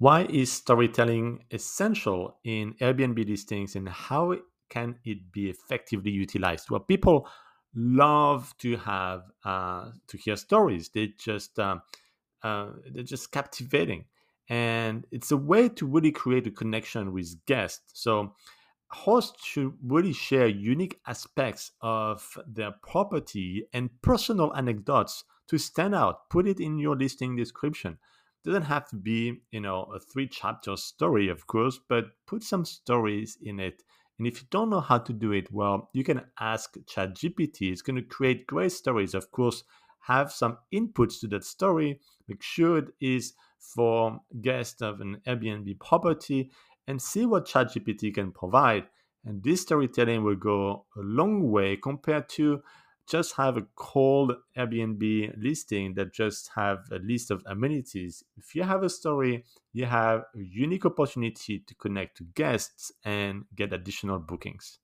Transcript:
Why is storytelling essential in Airbnb listings and how can it be effectively utilized? Well, people love to have uh, to hear stories. They just um, uh, they're just captivating, and it's a way to really create a connection with guests. So hosts should really share unique aspects of their property and personal anecdotes to stand out. Put it in your listing description doesn't have to be you know a three chapter story of course but put some stories in it. And if you don't know how to do it well you can ask chatgpt. It's going to create great stories. Of course have some inputs to that story. Make sure it is for guests of an airbnb property and see what chatgpt can provide. And this storytelling will go a long way compared to just have a cold Airbnb listing that just have a list of amenities. If you have a story, you have a unique opportunity to connect to guests and get additional bookings.